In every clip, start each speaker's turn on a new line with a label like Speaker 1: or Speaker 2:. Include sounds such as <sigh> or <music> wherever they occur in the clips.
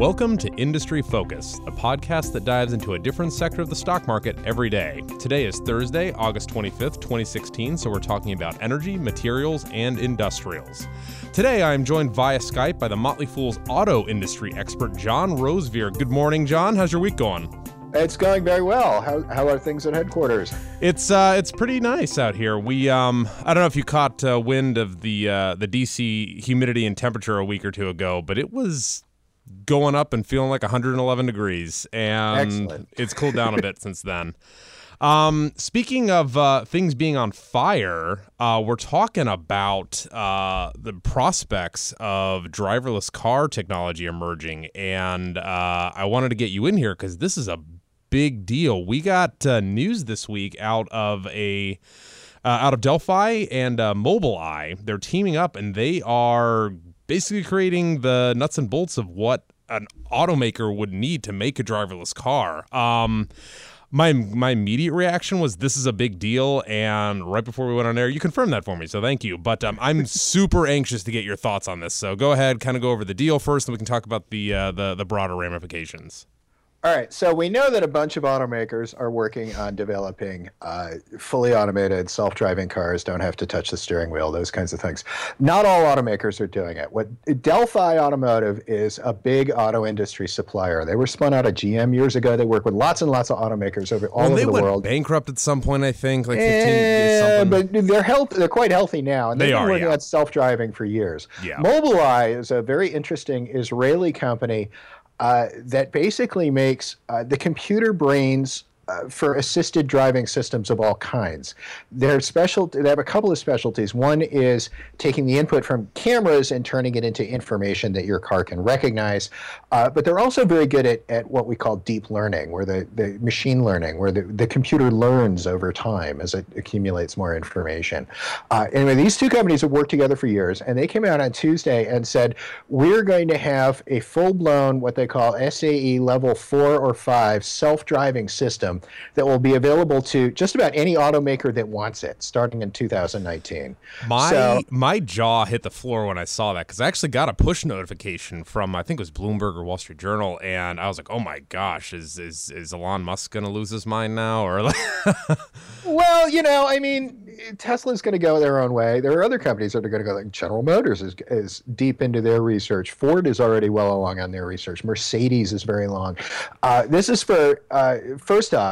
Speaker 1: Welcome to Industry Focus, a podcast that dives into a different sector of the stock market every day. Today is Thursday, August 25th, 2016, so we're talking about energy, materials, and industrials. Today I am joined via Skype by the Motley Fool's auto industry expert, John Rosevear. Good morning, John. How's your week going?
Speaker 2: It's going very well. How, how are things at headquarters?
Speaker 1: It's uh, it's pretty nice out here. We um, I don't know if you caught uh, wind of the uh, the DC humidity and temperature a week or two ago, but it was going up and feeling like 111 degrees, and
Speaker 2: Excellent. <laughs>
Speaker 1: it's cooled down a bit since then. Um, speaking of uh, things being on fire, uh, we're talking about uh, the prospects of driverless car technology emerging, and uh, I wanted to get you in here because this is a big deal. We got uh, news this week out of a uh, out of Delphi and uh, Mobileye. They're teaming up, and they are basically creating the nuts and bolts of what an automaker would need to make a driverless car. Um, my my immediate reaction was this is a big deal, and right before we went on air, you confirmed that for me, so thank you. But um, I'm <laughs> super anxious to get your thoughts on this. So go ahead, kind of go over the deal first, and we can talk about the uh, the the broader ramifications.
Speaker 2: All right, so we know that a bunch of automakers are working on developing uh, fully automated self-driving cars. Don't have to touch the steering wheel, those kinds of things. Not all automakers are doing it. What Delphi Automotive is a big auto industry supplier. They were spun out of GM years ago. They work with lots and lots of automakers over all
Speaker 1: Well,
Speaker 2: over
Speaker 1: they
Speaker 2: the
Speaker 1: went
Speaker 2: world.
Speaker 1: bankrupt at some point, I think, like 15
Speaker 2: Eh, but they're health, They're quite healthy now, and they've
Speaker 1: They
Speaker 2: been
Speaker 1: are,
Speaker 2: working
Speaker 1: yeah.
Speaker 2: on self-driving for years.
Speaker 1: Yeah.
Speaker 2: Mobileye is a very interesting Israeli company that basically makes uh, the computer brains. For assisted driving systems of all kinds, they're special. They have a couple of specialties. One is taking the input from cameras and turning it into information that your car can recognize. Uh, but they're also very good at, at what we call deep learning, where the, the machine learning, where the, the computer learns over time as it accumulates more information. Uh, anyway, these two companies have worked together for years, and they came out on Tuesday and said, We're going to have a full blown, what they call SAE level four or five self driving system that will be available to just about any automaker that wants it starting in 2019.
Speaker 1: My
Speaker 2: So-
Speaker 1: my jaw hit the floor when I saw that because I actually got a push notification from I think it was Bloomberg or Wall Street Journal, and I was like, "Oh my gosh, is is is Elon Musk gonna lose his mind now?" Or like, <laughs>
Speaker 2: Well, you know, I mean, Tesla's going to go their own way. There are other companies that are going to go. Like General Motors is, is deep into their research. Ford is already well along on their research. Mercedes is very long. Uh, this is for uh, first off.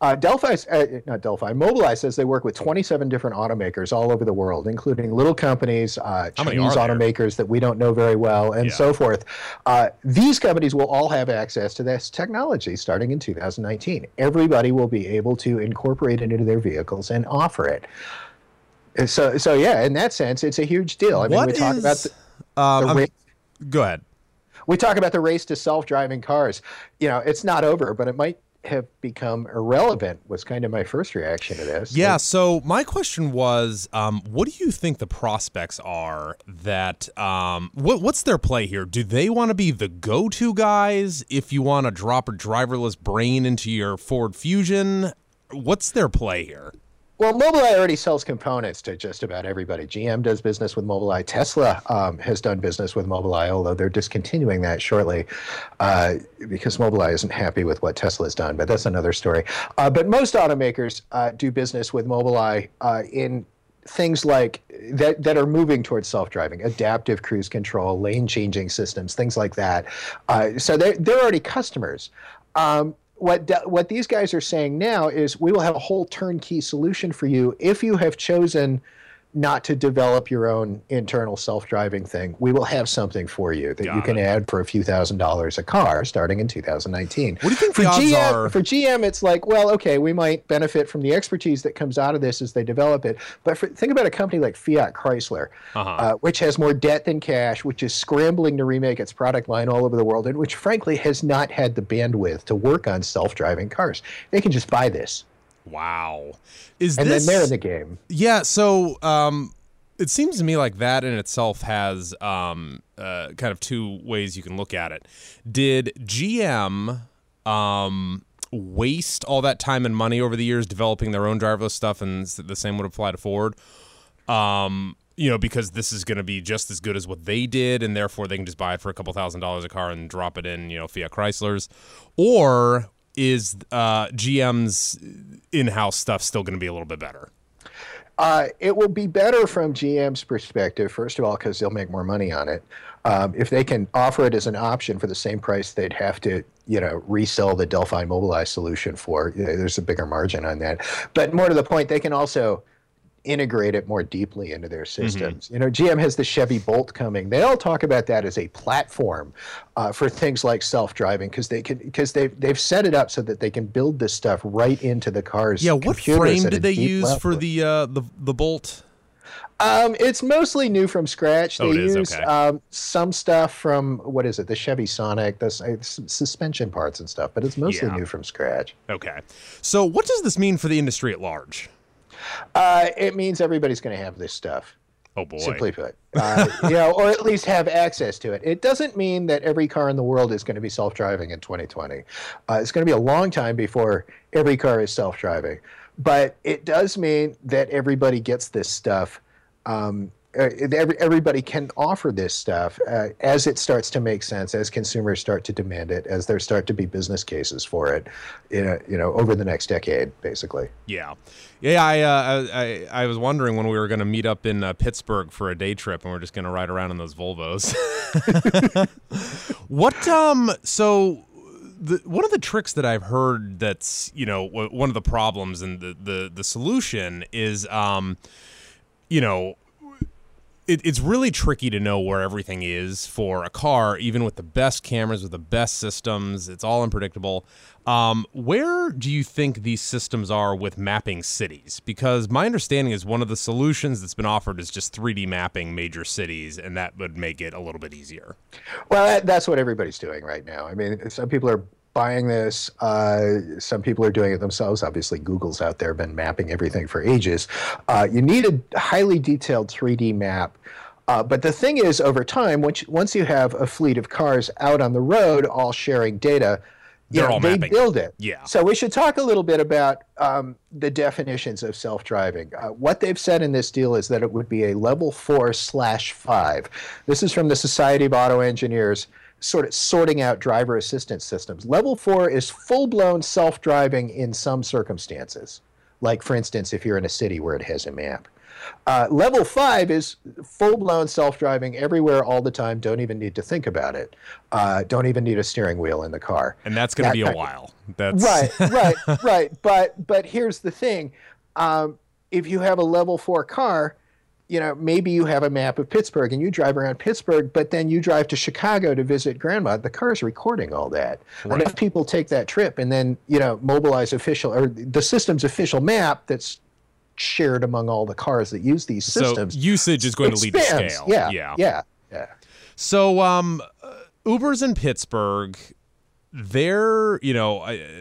Speaker 2: Uh, Delphi, uh, not Delphi, Mobileye says they work with 27 different automakers all over the world, including little companies, uh, Chinese automakers that we don't know very well, and
Speaker 1: Yeah.
Speaker 2: so forth. Uh, these companies will all have access to this technology starting in 2019. Everybody will be able to incorporate it into their vehicles and offer it. And So, so yeah, in that sense, it's a huge deal. I mean,
Speaker 1: what
Speaker 2: we talk about the,
Speaker 1: um,
Speaker 2: the
Speaker 1: go ahead.
Speaker 2: we talk about the race to self-driving cars. You know, it's not over, but it might have become irrelevant. Was kind of my first reaction to this.
Speaker 1: Yeah. So my question was, um, what do you think the prospects are that um, what what's their play here? Do they want to be the go-to guys if you want to drop a driverless brain into your Ford Fusion? What's their play here?
Speaker 2: Well, Mobileye already sells components to just about everybody. GM does business with Mobileye. Tesla um, has done business with Mobileye, although they're discontinuing that shortly uh, because Mobileye isn't happy with what Tesla has done. But that's another story. Uh, but most automakers uh, do business with Mobileye uh, in things like that that are moving towards self-driving, adaptive cruise control, lane changing systems, things like that. Uh, so they're they're already customers. Um, what what these guys are saying now is we will have a whole turnkey solution for you if you have chosen not to develop your own internal self-driving thing. We will have something for you that you can
Speaker 1: it.
Speaker 2: add for a few thousand dollars a car starting in 2019.
Speaker 1: What do you think
Speaker 2: for GM,
Speaker 1: are-
Speaker 2: For GM, it's like, well, okay, we might benefit from the expertise that comes out of this as they develop it. But for, think about a company like Fiat Chrysler,
Speaker 1: Uh-huh.
Speaker 2: uh, which has more debt than cash, which is scrambling to remake its product line all over the world, and which frankly has not had the bandwidth to work on self-driving cars. They can just buy this,
Speaker 1: Wow. Is
Speaker 2: and
Speaker 1: this
Speaker 2: then they're in the game.
Speaker 1: Yeah, so um, it seems to me like that in itself has um, uh, kind of two ways you can look at it. Did GM um, waste all that time and money over the years developing their own driverless stuff, and the same would apply to Ford? Um, you know, because this is going to be just as good as what they did, and therefore they can just buy it for a couple thousand dollars a car and drop it in, you know, Fiat Chryslers, or is uh, GM's in-house stuff still going to be a little bit better?
Speaker 2: Uh, it will be better from GM's perspective, first of all, because they'll make more money on it. Um, if they can offer it as an option for the same price, they'd have to, you know, resell the Delphi Mobileye solution for. You know, there's a bigger margin on that. But more to the point, they can also integrate it more deeply into their systems. Mm-hmm. You know, GM has the Chevy Bolt coming. They all talk about that as a platform uh, for things like self-driving because they can because they've they've set it up so that they can build this stuff right into the cars.
Speaker 1: Yeah, what frame did they use level. for the uh, the the Bolt?
Speaker 2: Um, it's mostly new from scratch.
Speaker 1: Oh,
Speaker 2: they
Speaker 1: use
Speaker 2: okay. um, some stuff from what is it, the Chevy Sonic, the uh, suspension parts and stuff, but it's mostly yeah. new from scratch.
Speaker 1: Okay, so what does this mean for the industry at large?
Speaker 2: Uh, it means everybody's going to have this stuff.
Speaker 1: Oh boy!
Speaker 2: Simply put, uh, <laughs> you know, or at least have access to it. It doesn't mean that every car in the world is going to be self-driving in 2020. Uh, it's going to be a long time before every car is self-driving, but it does mean that everybody gets this stuff um, uh, every, everybody can offer this stuff uh, as it starts to make sense, as consumers start to demand it, as there start to be business cases for it, know, you know over the next decade, basically.
Speaker 1: Yeah, yeah. I uh, I, I was wondering when we were going to meet up in uh, Pittsburgh for a day trip, and we're just going to ride around in those Volvos. <laughs> what um so. The, one of the tricks that I've heard that's you know one of the problems and the the, the solution is um, you know it, it's really tricky to know where everything is for a car, even with the best cameras, with the best systems. It's all unpredictable. Um, where do you think these systems are with mapping cities? Because my understanding is one of the solutions that's been offered is just 3D mapping major cities, and that would make it a little bit easier.
Speaker 2: Well, that's what everybody's doing right now. I mean, some people are buying this. Uh, some people are doing it themselves. Obviously, Google's out there, been mapping everything for ages. Uh, you need a highly detailed 3D map. Uh, but the thing is, over time, once, once you have a fleet of cars out on the road, all sharing data,
Speaker 1: you know,
Speaker 2: they
Speaker 1: mapping.
Speaker 2: build it.
Speaker 1: Yeah.
Speaker 2: So we should talk a little bit about um, the definitions of self-driving. Uh, what they've said in this deal is that it would be a level four slash five. This is from the Society of Auto Engineers sort of sorting out driver assistance systems. Level four is full blown self driving in some circumstances, like, for instance, if you're in a city where it has a map. Uh, level five is full blown self driving everywhere all the time. Don't even need to think about it. Uh, don't even need a steering wheel in the car.
Speaker 1: And that's going to be a while. That's
Speaker 2: right, right, <laughs> right. But but here's the thing: um, if you have a level four car, you know, maybe you have a map of Pittsburgh and you drive around Pittsburgh, but then you drive to Chicago to visit grandma. The car is recording all that. Right. And if people take that trip and then, you know, mobilize official or the system's official map that's shared among all the cars that use these systems.
Speaker 1: So usage is going to lead to scale.
Speaker 2: Yeah. Yeah. Yeah. yeah.
Speaker 1: So um Uber's in Pittsburgh their, you know,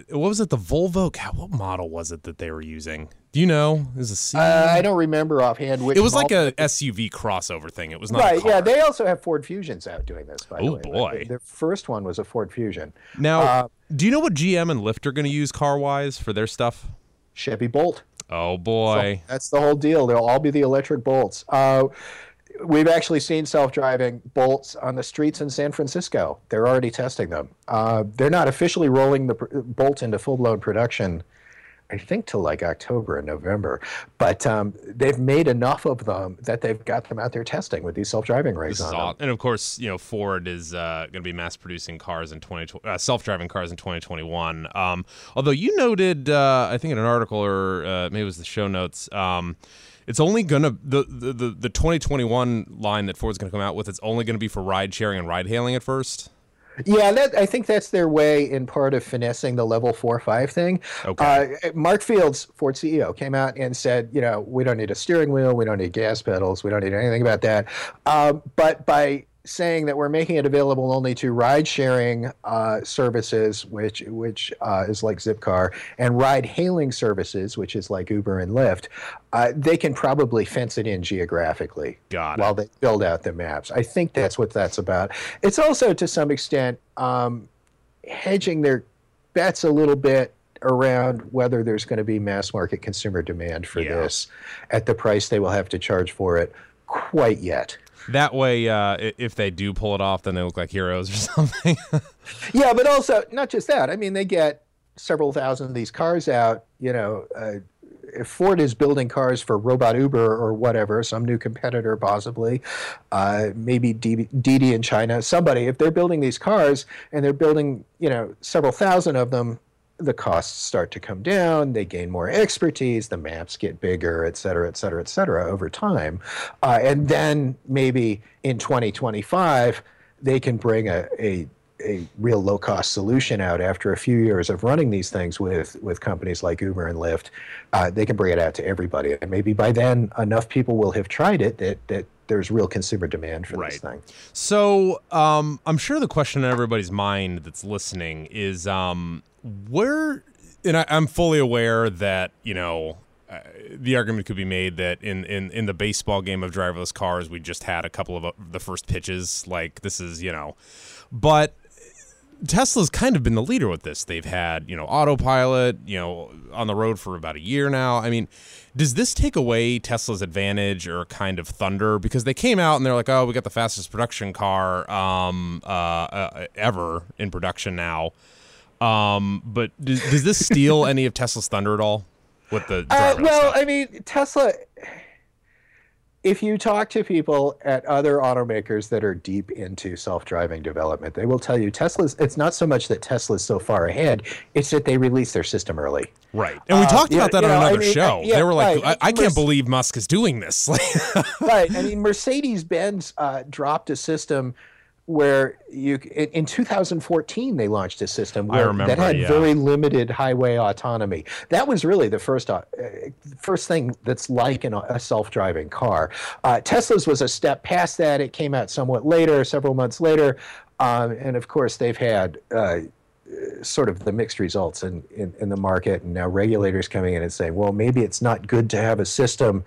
Speaker 1: what was it? The Volvo. God, what model was it that they were using? Do you know? Is a C?
Speaker 2: Uh, I don't remember offhand. Which
Speaker 1: it was like a SUV crossover thing. It was not
Speaker 2: right. Yeah, they also have Ford Fusions out doing this. By
Speaker 1: oh
Speaker 2: the
Speaker 1: boy,
Speaker 2: the, the, first one was a Ford Fusion.
Speaker 1: Now, uh, do you know what GM and Lyft are going to use car wise for their stuff?
Speaker 2: Chevy Bolt.
Speaker 1: Oh boy,
Speaker 2: so that's the whole deal. They'll all be the electric Bolts. Uh, we've actually seen self-driving bolts on the streets in San Francisco. They're already testing them. Uh, they're not officially rolling the pr- bolt into full-blown production. I think till like October and November, but um, they've made enough of them that they've got them out there testing with these self-driving rigs on them.
Speaker 1: And of course, you know Ford is uh, going to be mass producing cars in 20 uh, self-driving cars in 2021. Um, although you noted, uh, I think in an article or uh, maybe it was the show notes. Um, it's only gonna the, the the the 2021 line that Ford's gonna come out with. It's only gonna be for ride sharing and ride hailing at first.
Speaker 2: Yeah, that, I think that's their way in part of finessing the level four five thing.
Speaker 1: Okay.
Speaker 2: Uh, Mark Fields, Ford CEO, came out and said, you know, we don't need a steering wheel, we don't need gas pedals, we don't need anything about that. Um, but by saying that we're making it available only to ride sharing uh, services, which which uh, is like Zipcar, and ride hailing services, which is like Uber and Lyft. Uh, they can probably fence it in geographically
Speaker 1: Got
Speaker 2: while they build out the maps. I think that's what that's about. It's also to some extent um, hedging their bets a little bit around whether there's going to be mass market consumer demand for
Speaker 1: yeah.
Speaker 2: this at the price they will have to charge for it quite yet.
Speaker 1: That way, uh, if they do pull it off, then they look like heroes or <laughs> something.
Speaker 2: yeah, but also not just that. I mean, they get several thousand of these cars out. You know, uh, if Ford is building cars for Robot Uber or whatever, some new competitor possibly, uh, maybe Didi in China, somebody, if they're building these cars and they're building, you know, several thousand of them, the costs start to come down, they gain more expertise, the maps get bigger, et cetera, et cetera, et cetera, over time. Uh, and then maybe in 2025, they can bring a, a a real low cost solution out after a few years of running these things with with companies like Uber and Lyft, uh, they can bring it out to everybody. And maybe by then enough people will have tried it that that there's real consumer demand for right. this thing.
Speaker 1: So um, I'm sure the question in everybody's mind that's listening is um, where, and I, I'm fully aware that you know uh, the argument could be made that in, in, in the baseball game of driverless cars, we just had a couple of uh, the first pitches. Like this is, you know, but Tesla's kind of been the leader with this. They've had, you know, autopilot, you know, on the road for about a year now. I mean, does this take away Tesla's advantage or kind of thunder? Because they came out and they're like, oh, we got the fastest production car um, uh, uh, ever in production now. Um, but does, does this steal <laughs> any of Tesla's thunder at all with the?
Speaker 2: Uh, well, stuff? I mean, Tesla if you talk to people at other automakers that are deep into self-driving development, they will tell you Tesla's. It's not so much that Tesla's so far ahead; it's that they released their system early.
Speaker 1: Right, and we uh, talked about that on know, another I mean, show. Yeah, they were like, right. "I, I can't believe Musk is doing this." <laughs>
Speaker 2: right. I mean, Mercedes Benz uh, dropped a system where you in 2014 they launched a system where,
Speaker 1: remember,
Speaker 2: that had
Speaker 1: yeah.
Speaker 2: very limited highway autonomy. That was really the first uh, first thing that's like in a, a self-driving car. Uh, Tesla's was a step past that. It came out somewhat later, several months later, um, and of course they've had. Uh, sort of the mixed results in, in, in, the market, and now regulators coming in and saying, well, maybe it's not good to have a system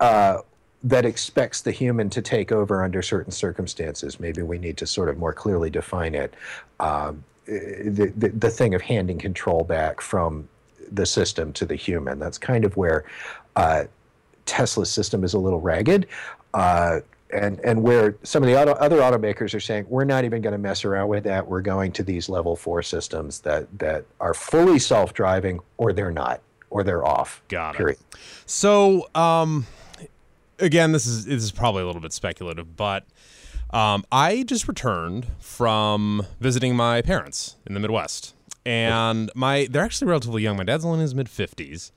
Speaker 2: uh, that expects the human to take over under certain circumstances. Maybe we need to sort of more clearly define it. Um, the, the, the thing of handing control back from the system to the human. That's kind of where uh, Tesla's system is a little ragged. Uh, and, and where some of the auto, other automakers are saying we're not even going to mess around with that. We're going to these level four systems that that are fully self-driving, or they're not, or they're off.
Speaker 1: Got
Speaker 2: period.
Speaker 1: it. So, um, again, this is this is probably a little bit speculative, but um, I just returned from visiting my parents in the Midwest, and my they're actually relatively young. My dad's only in his mid fifties,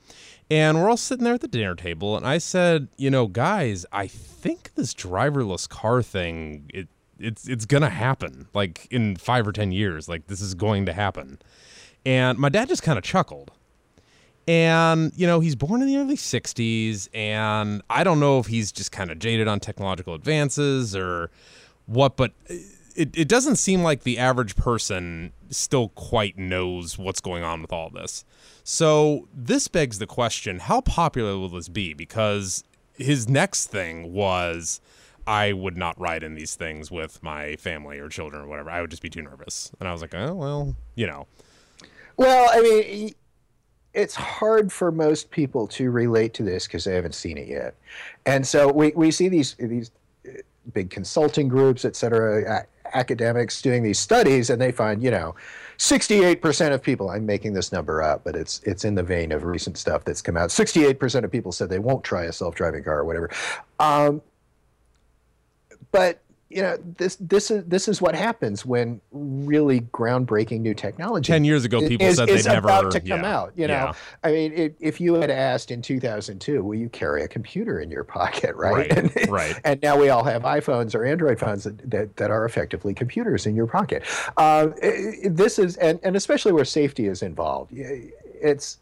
Speaker 1: and we're all sitting there at the dinner table, and I said, you know, guys, I think this driverless car thing it it's it's gonna happen like in five or ten years. Like this is going to happen, and my dad just kind of chuckled and, you know, he's born in the early 60s, and I don't know if he's just kind of jaded on technological advances or what, but it, it doesn't seem like the average person still quite knows what's going on with all this. So this begs the question how popular will this be? Because his next thing was. I would not ride in these things with my family or children or whatever. I would just be too nervous. And I was like, oh, well, you know.
Speaker 2: Well, I mean, it's hard for most people to relate to this because they haven't seen it yet. And so we, we see these these uh, big consulting groups, et cetera, academics doing these studies, and they find, you know, 68% of people, I'm making this number up, but it's it's in the vein of recent stuff that's come out. 68% of people said they won't try a self-driving car or whatever. Um, but you know this this is this is what happens when really groundbreaking new technology.
Speaker 1: Ten years ago, people
Speaker 2: is,
Speaker 1: said
Speaker 2: is
Speaker 1: they'd never
Speaker 2: about to come
Speaker 1: yeah,
Speaker 2: out. You know,
Speaker 1: yeah.
Speaker 2: I mean, it, if you had asked in 2002, will you carry a computer in your pocket, <laughs> right?
Speaker 1: Right.
Speaker 2: And,
Speaker 1: right.
Speaker 2: and now we all have iPhones or Android phones that, that, that are effectively computers in your pocket. Uh, this is and, and especially where safety is involved. It's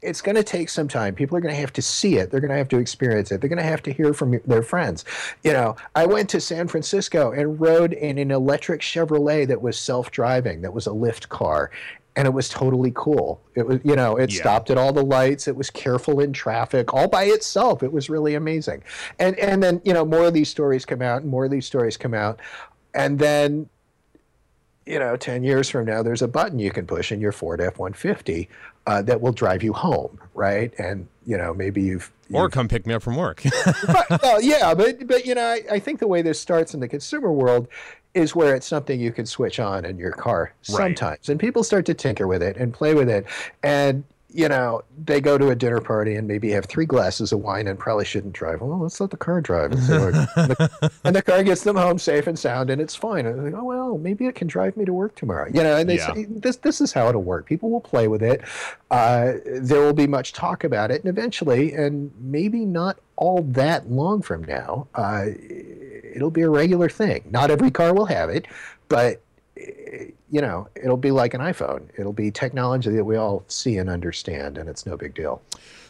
Speaker 2: it's going to take some time. People are going to have to see it. They're going to have to experience it. They're going to have to hear from their friends. You know, I went to San Francisco and rode in an electric Chevrolet that was self-driving, that was a Lyft car, and it was totally cool. It was, you know, it yeah. stopped at all the lights. It was careful in traffic, all by itself. It was really amazing. And and then you know more of these stories come out, and more of these stories come out, and then you know, 10 years from now, there's a button you can push in your Ford F 150 uh, that will drive you home, right? And, you know, maybe you've.
Speaker 1: Or
Speaker 2: you've,
Speaker 1: come pick me up from work. <laughs>
Speaker 2: but, well, yeah, but, but you know, I, I think the way this starts in the consumer world is where it's something you can switch on in your car sometimes. Right. And people start to tinker with it and play with it. And, you know, they go to a dinner party and maybe have three glasses of wine and probably shouldn't drive. Well, let's let the car drive. And, so, and, the, <laughs> and the, car gets them home safe and sound and it's fine. And they go, oh, well, maybe it can drive me to work tomorrow. You know, and they yeah. say, this, this is how it'll work. People will play with it. Uh, there will be much talk about it. And eventually, and maybe not all that long from now, uh, it'll be a regular thing. Not every car will have it, but you know, it'll be like an iPhone. It'll be technology that we all see and understand, and it's no big deal.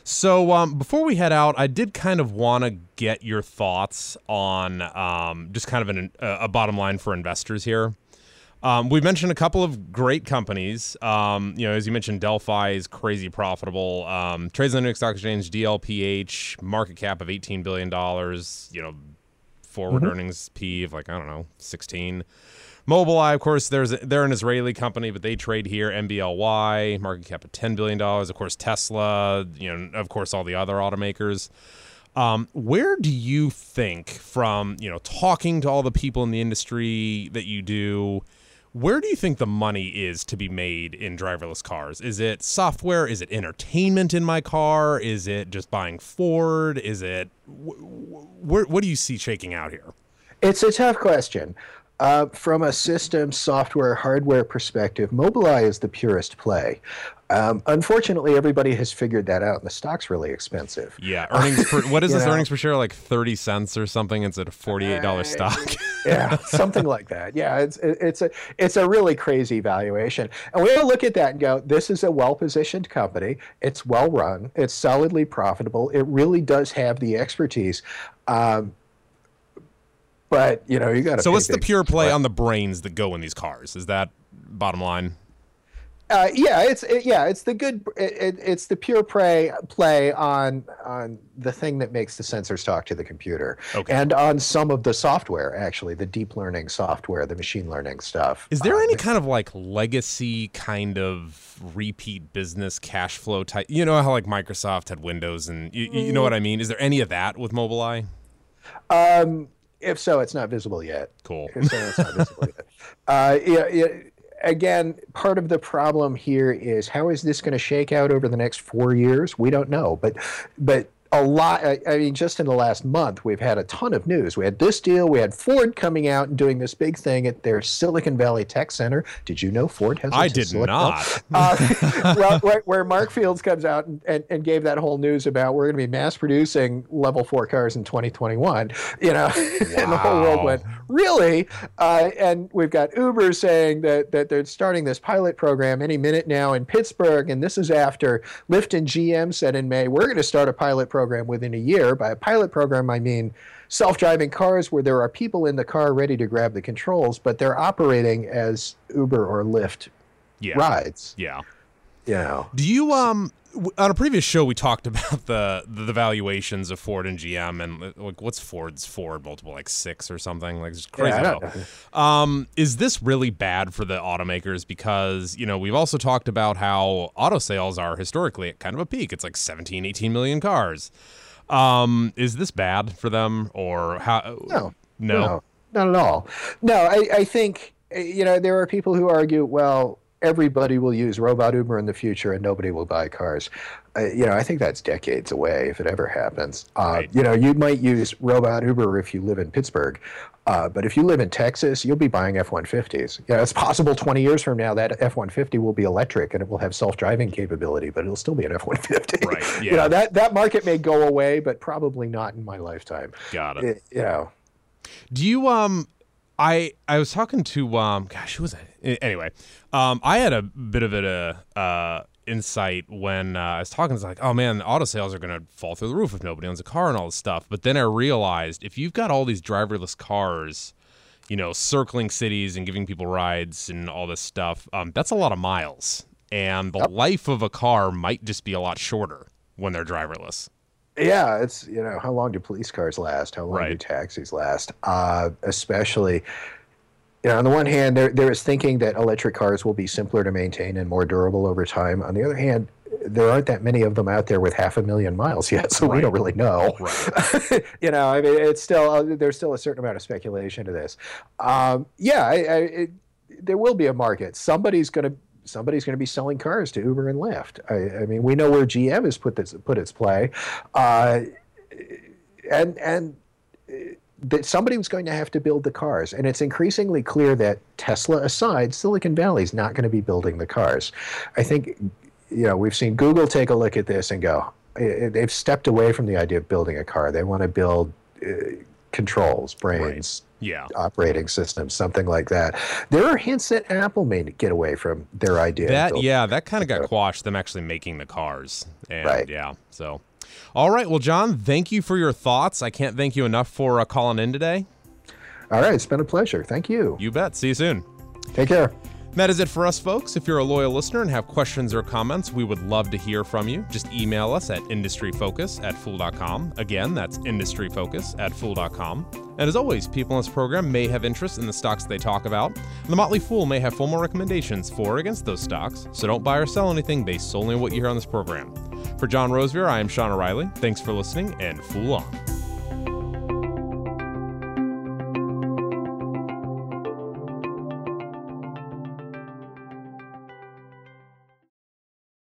Speaker 1: So um, before we head out, I did kind of want to get your thoughts on um, just kind of an, a bottom line for investors here. Um, we mentioned a couple of great companies. Um, you know, as you mentioned, Delphi is crazy profitable. Um, trades on the New York Stock Exchange, DLPH, market cap of eighteen billion dollars. You know, forward mm-hmm. earnings P of like I don't know, sixteen. Mobileye, of course, there's they're an Israeli company, but they trade here. MBLY, market cap of ten billion dollars. Of course, Tesla. You know, of course, all the other automakers. Um, where do you think, from you know, talking to all the people in the industry that you do, where do you think the money is to be made in driverless cars? Is it software? Is it entertainment in my car? Is it just buying Ford? Is it wh- what do you see shaking out here?
Speaker 2: It's a tough question. Uh, from a system, software, hardware perspective, Mobileye is the purest play. Um, unfortunately, everybody has figured that out, and the stock's really expensive.
Speaker 1: Yeah, earnings per, what is <laughs> this know? earnings per share? Like thirty cents or something? It's at a forty-eight dollar uh, stock.
Speaker 2: yeah, something like that. Yeah, it's it's a it's a really crazy valuation, and we all look at that and go, "This is a well-positioned company. It's well run. It's solidly profitable. It really does have the expertise." Um, but you know, you got to.
Speaker 1: So, what's the pure play on the brains that go in these cars? Is that bottom line?
Speaker 2: Uh, yeah, it's it, yeah, it's the good, it, it's the pure prey play on on the thing that makes the sensors talk to the computer, okay. and on some of the software, actually, the deep learning software, the machine learning stuff.
Speaker 1: Is there uh, any kind of like legacy kind of repeat business cash flow type? You know how like Microsoft had Windows, and you, you know what I mean? Is there any of that with Mobileye?
Speaker 2: Um, if so, it's not visible yet.
Speaker 1: Cool.
Speaker 2: If so, it's not visible yet. Uh, yeah, yeah, again, part of the problem here is how is this going to shake out over the next four years? We don't know, but but a lot. I mean, just in the last month, we've had a ton of news. We had this deal. We had Ford coming out and doing this big thing at their Silicon Valley Tech Center. Did you know Ford has?
Speaker 1: I did not. <laughs> Uh,
Speaker 2: well, where, where, Mark Fields comes out and, and, and, gave that whole news about we're going to be mass producing level four cars in 2021. You know, wow. <laughs> and the whole world went really. Uh, and we've got Uber saying that that they're starting this pilot program any minute now in Pittsburgh, and this is after Lyft and GM said in May we're going to start a pilot program program within a year. By a pilot program, I mean self driving cars where there are people in the car ready to grab the controls, but they're operating as Uber or Lyft
Speaker 1: yeah.
Speaker 2: rides.
Speaker 1: Yeah.
Speaker 2: You know.
Speaker 1: Do you um on a previous show we talked <laughs> about the the valuations of Ford and GM and like what's Ford's Ford multiple like six or something like it's crazy. Yeah, um, is this really bad for the automakers because you know we've also talked about how auto sales are historically at kind of a peak. It's like 17, 18 million cars. Um, is this bad for them or how?
Speaker 2: No, no, no not at all. No, I, I think you know there are people who argue well everybody will use robot Uber in the future and nobody will buy cars. Uh, you know, I think that's decades away if it ever happens. Uh, right. You know, you might use robot Uber if you live in Pittsburgh, uh, but if you live in Texas, you'll be buying F 150s. You know, it's possible 20 years from now that F 150 will be electric and it will have self driving capability, but it'll still be an F 150. Right. <laughs> Yeah. you know, that, that market may go away, but probably not in my lifetime.
Speaker 1: Got it. it
Speaker 2: you know.
Speaker 1: Do you, um, I I was talking to um gosh who was it anyway um I had a bit of a uh insight when uh, I was talking it's like oh man auto sales are gonna fall through the roof if nobody owns a car and all this stuff. But then I realized if you've got all these driverless cars you know circling cities and giving people rides and all this stuff um that's a lot of miles. And the yep. life of a car might just be a lot shorter when they're driverless
Speaker 2: yeah, it's you know how long do police cars last? How long right. do taxis last? Uh, especially, you know, on the one hand, there there is thinking that electric cars will be simpler to maintain and more durable over time. On the other hand, there aren't that many of them out there with half a million miles <laughs> yet, so right. we don't really know. Right. <laughs> you know, I mean, it's still uh, there's still a certain amount of speculation to this. Um, yeah, I, I, it, there will be a market. Somebody's going to somebody's going to be selling cars to Uber and Lyft. I, I, mean, we know where GM has put this put its play, uh, and and that somebody was going to have to build the cars. And it's increasingly clear that Tesla aside, Silicon Valley is not going to be building the cars. I think, you know, we've seen Google take a look at this and go, they've stepped away from the idea of building a car. They want to build uh, controls, brains,
Speaker 1: right. yeah.
Speaker 2: operating systems, something like that. There are hints that Apple may get away from their idea.
Speaker 1: That yeah, that kind of got quashed. Them actually making the cars, and right. yeah, so all right. Well, John, thank you for your thoughts. I can't thank you enough for uh, calling in today.
Speaker 2: All right. It's been a pleasure. Thank you.
Speaker 1: You bet. See you soon.
Speaker 2: Take care.
Speaker 1: That is it for us, folks. If you're a loyal listener and have questions or comments, we would love to hear from you. Just email us at industryfocus at fool.com. Again, that's industryfocus at fool.com. And as always, people in this program may have interest in the stocks they talk about. And the Motley Fool may have formal recommendations for or against those stocks, so don't buy or sell anything based solely on what you hear on this program. For John Rosevear, I am Sean O'Reilly. Thanks for listening, and Fool on.